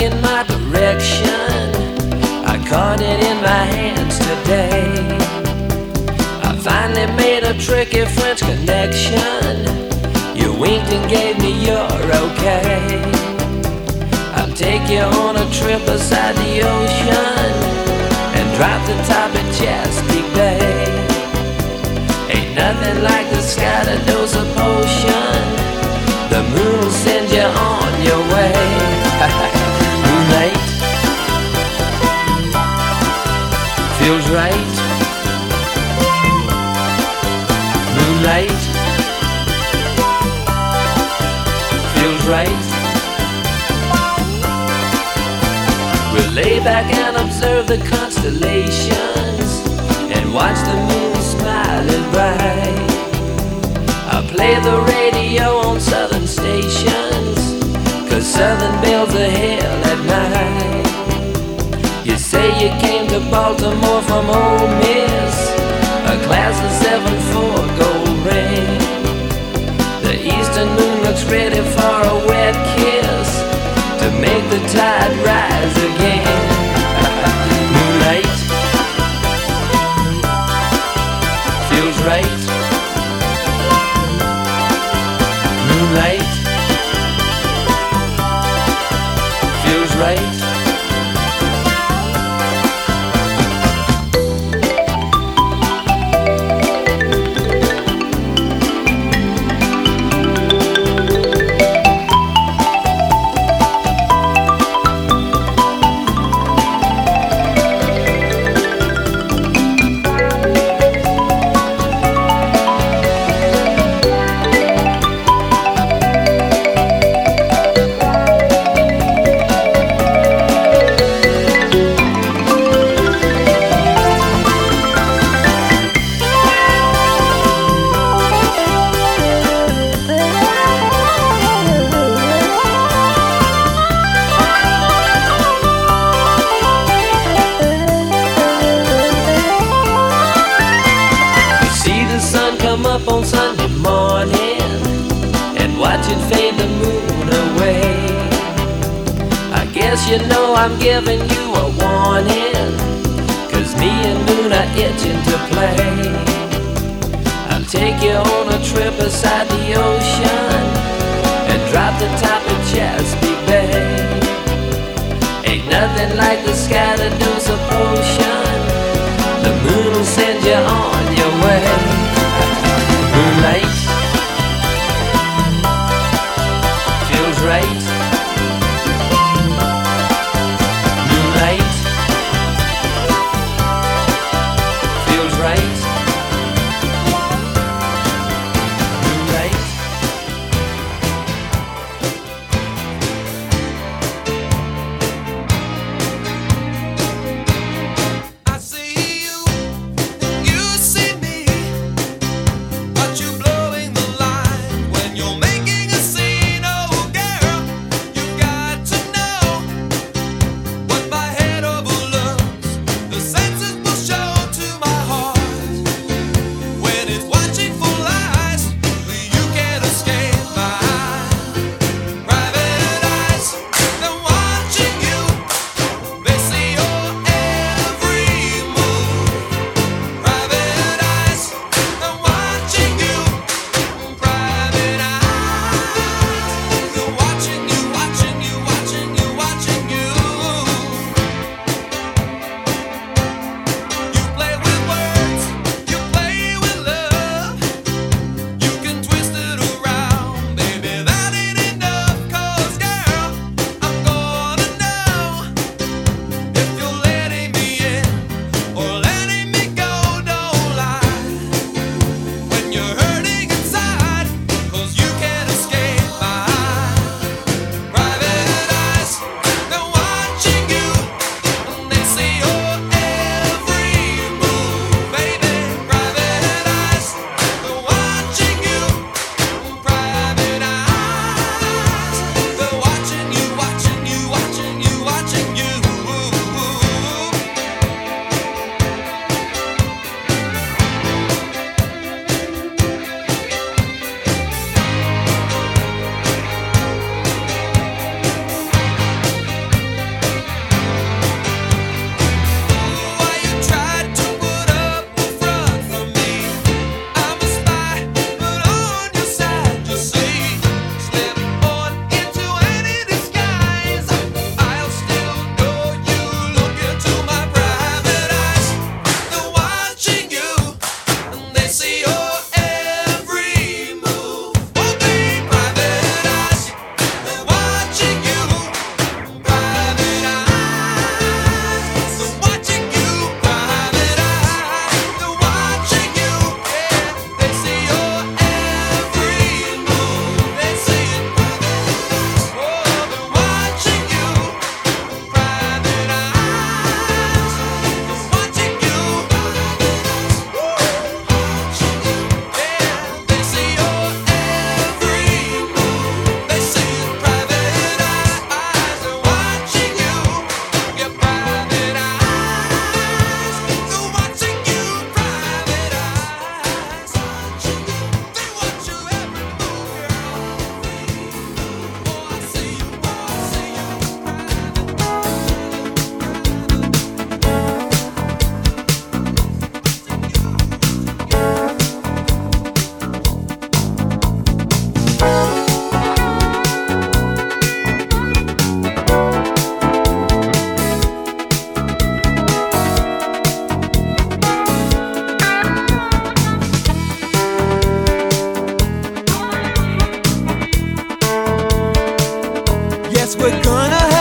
in my direction. I caught it in my hands today. I finally made a tricky French connection. You winked and gave me your okay. I'll take you on a trip beside the ocean and drop the top of Chesapeake Bay. Ain't nothing like the sky knows feels right. Moonlight feels right. We'll lay back and observe the constellations and watch the moon smiling bright. I play the radio on southern stations, cause southern belles are hell at night. Say you came to Baltimore from Ole Miss, a class of 7-4 gold ring. The eastern moon looks ready for a wet kiss to make the tide rise again. Giving you a warning, cause me and moon are itching to play. I'll take you on a trip beside the ocean and drop the top of Chesapeake Bay. Ain't nothing like the sky that knows a potion. We're gonna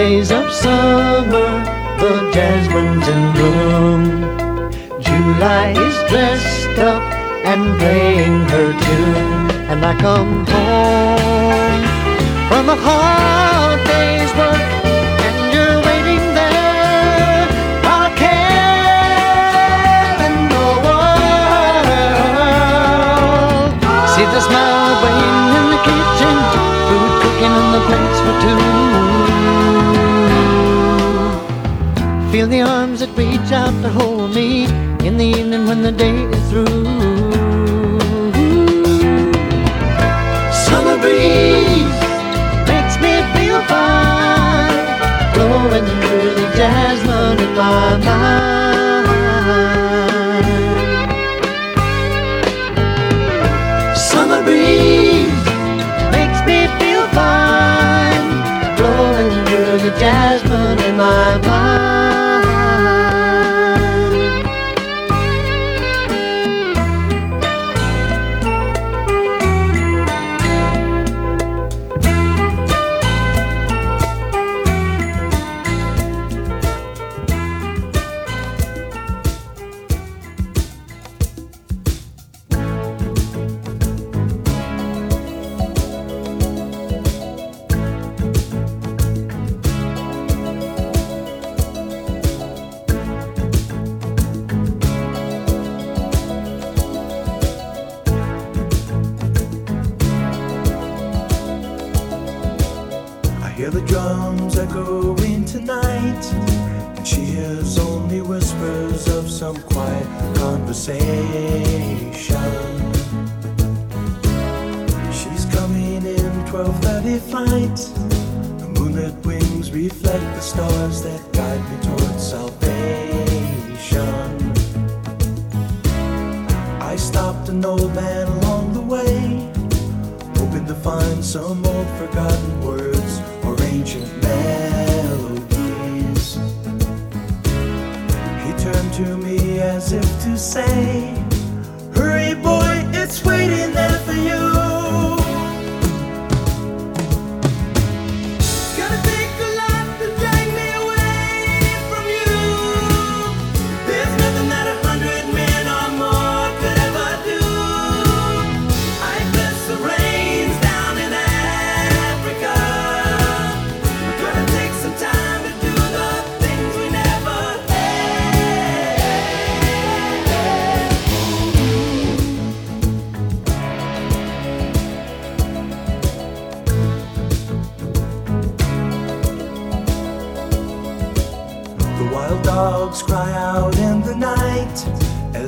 days of summer, the jasmine's in bloom. July is dressed up and playing her tune, and I come home from a hard The arms that reach out to hold me in the evening when the day is through. Summer breeze makes me feel fine, blowing through the jasmine in my mind. An old man along the way hoping to find some old forgotten words or ancient melodies. He turned to me as if to say, Hurry, boy, it's waiting there for you.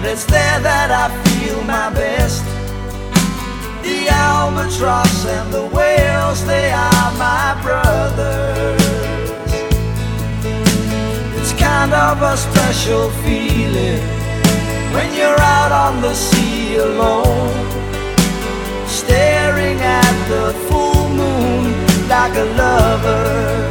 And it's there that I feel my best. The albatross and the whales, they are my brothers. It's kind of a special feeling when you're out on the sea alone, staring at the full moon like a lover.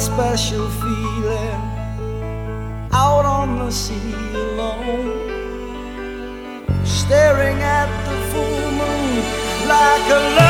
special feeling out on the sea alone, staring at the full moon like a. love.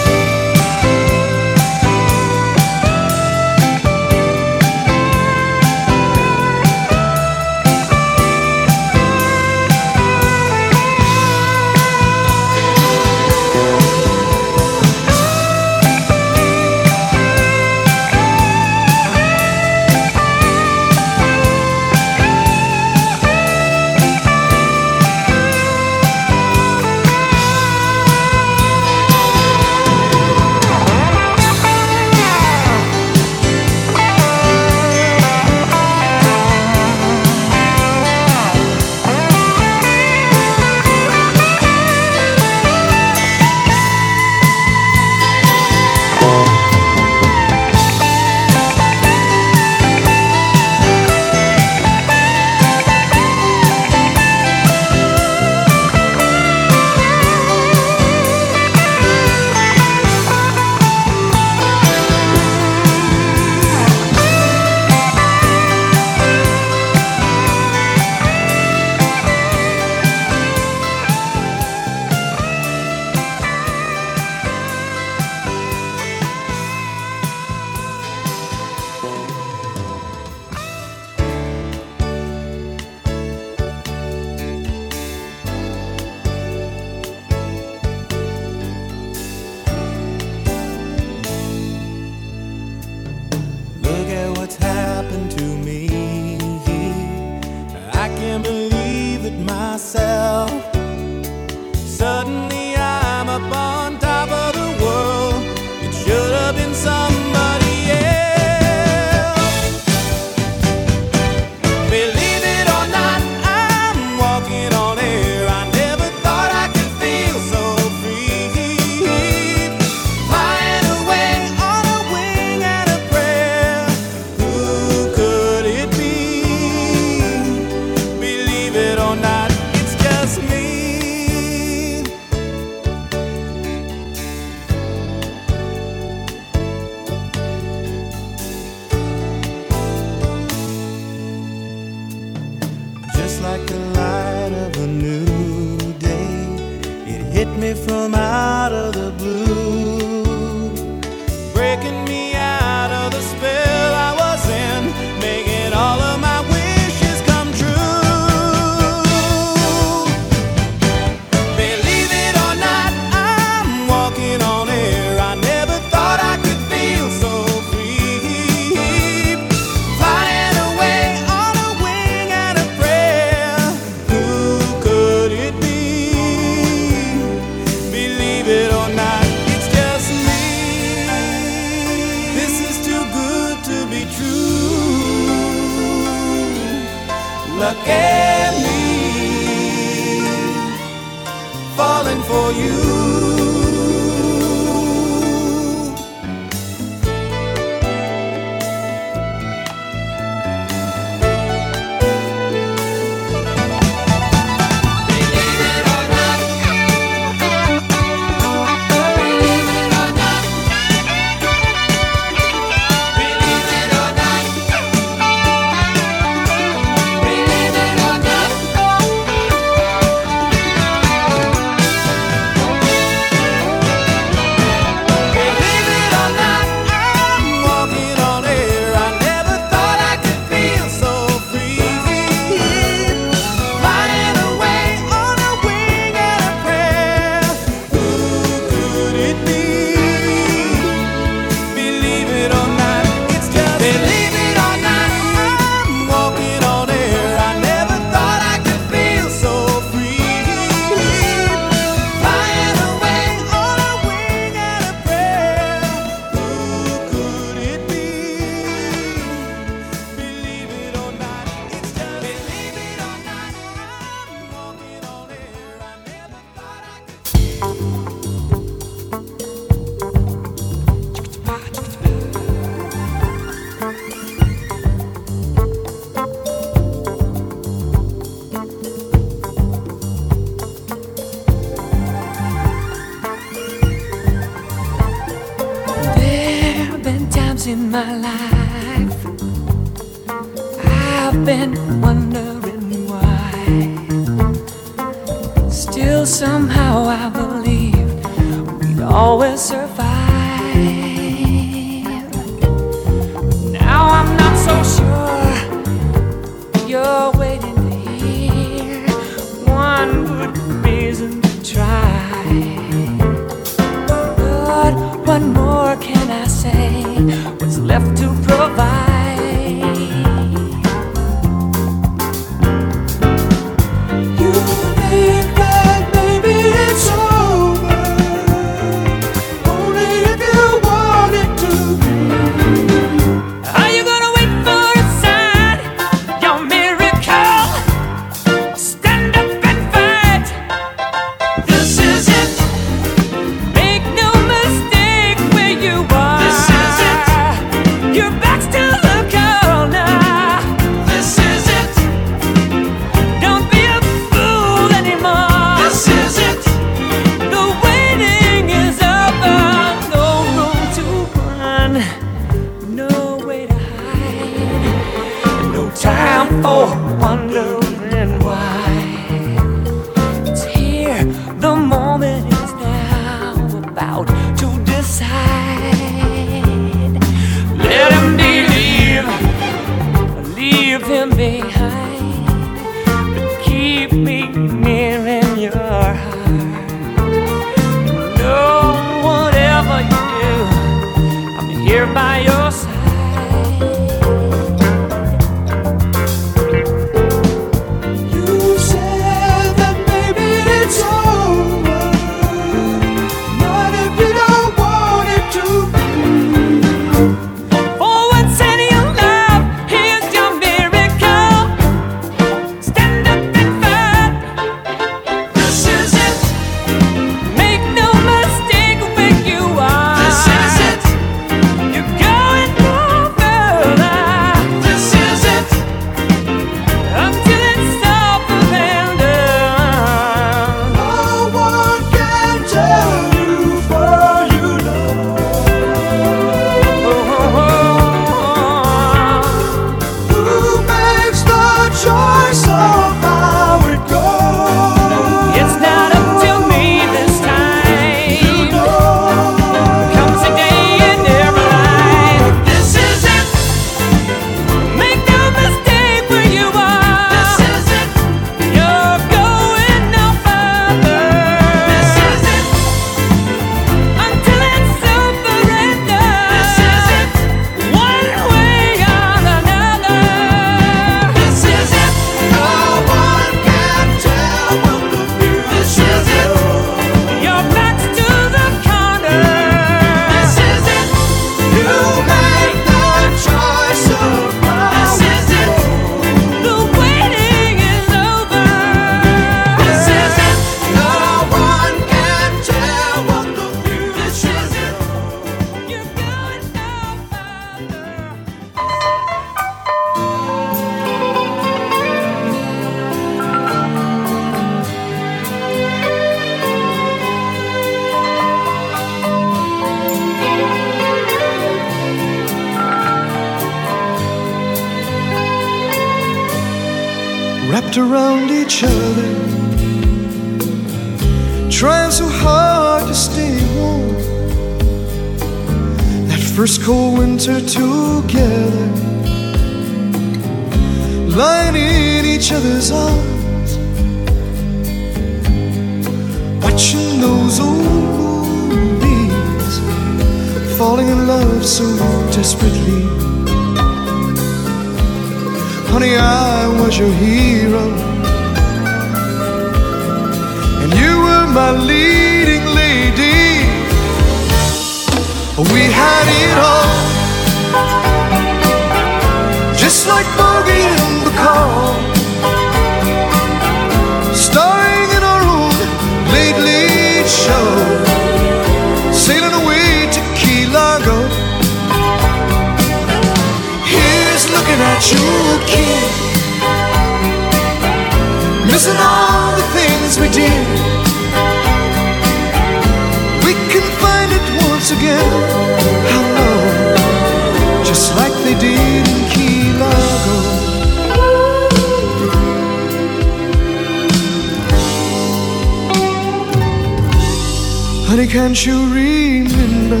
Can't you remember?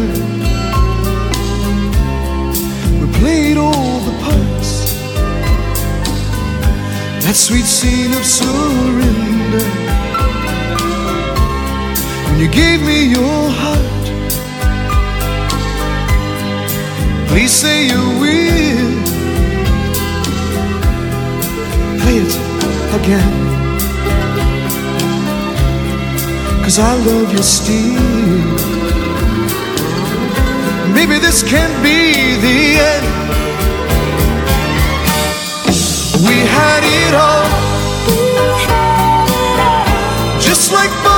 We played all the parts. That sweet scene of surrender. When you gave me your heart. Please say you will. Play it again. Cause I love you still. Maybe this can't be the end. We had it all. Just like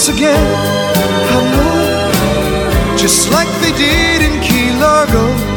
once again. Hello, just like they did in Key Largo.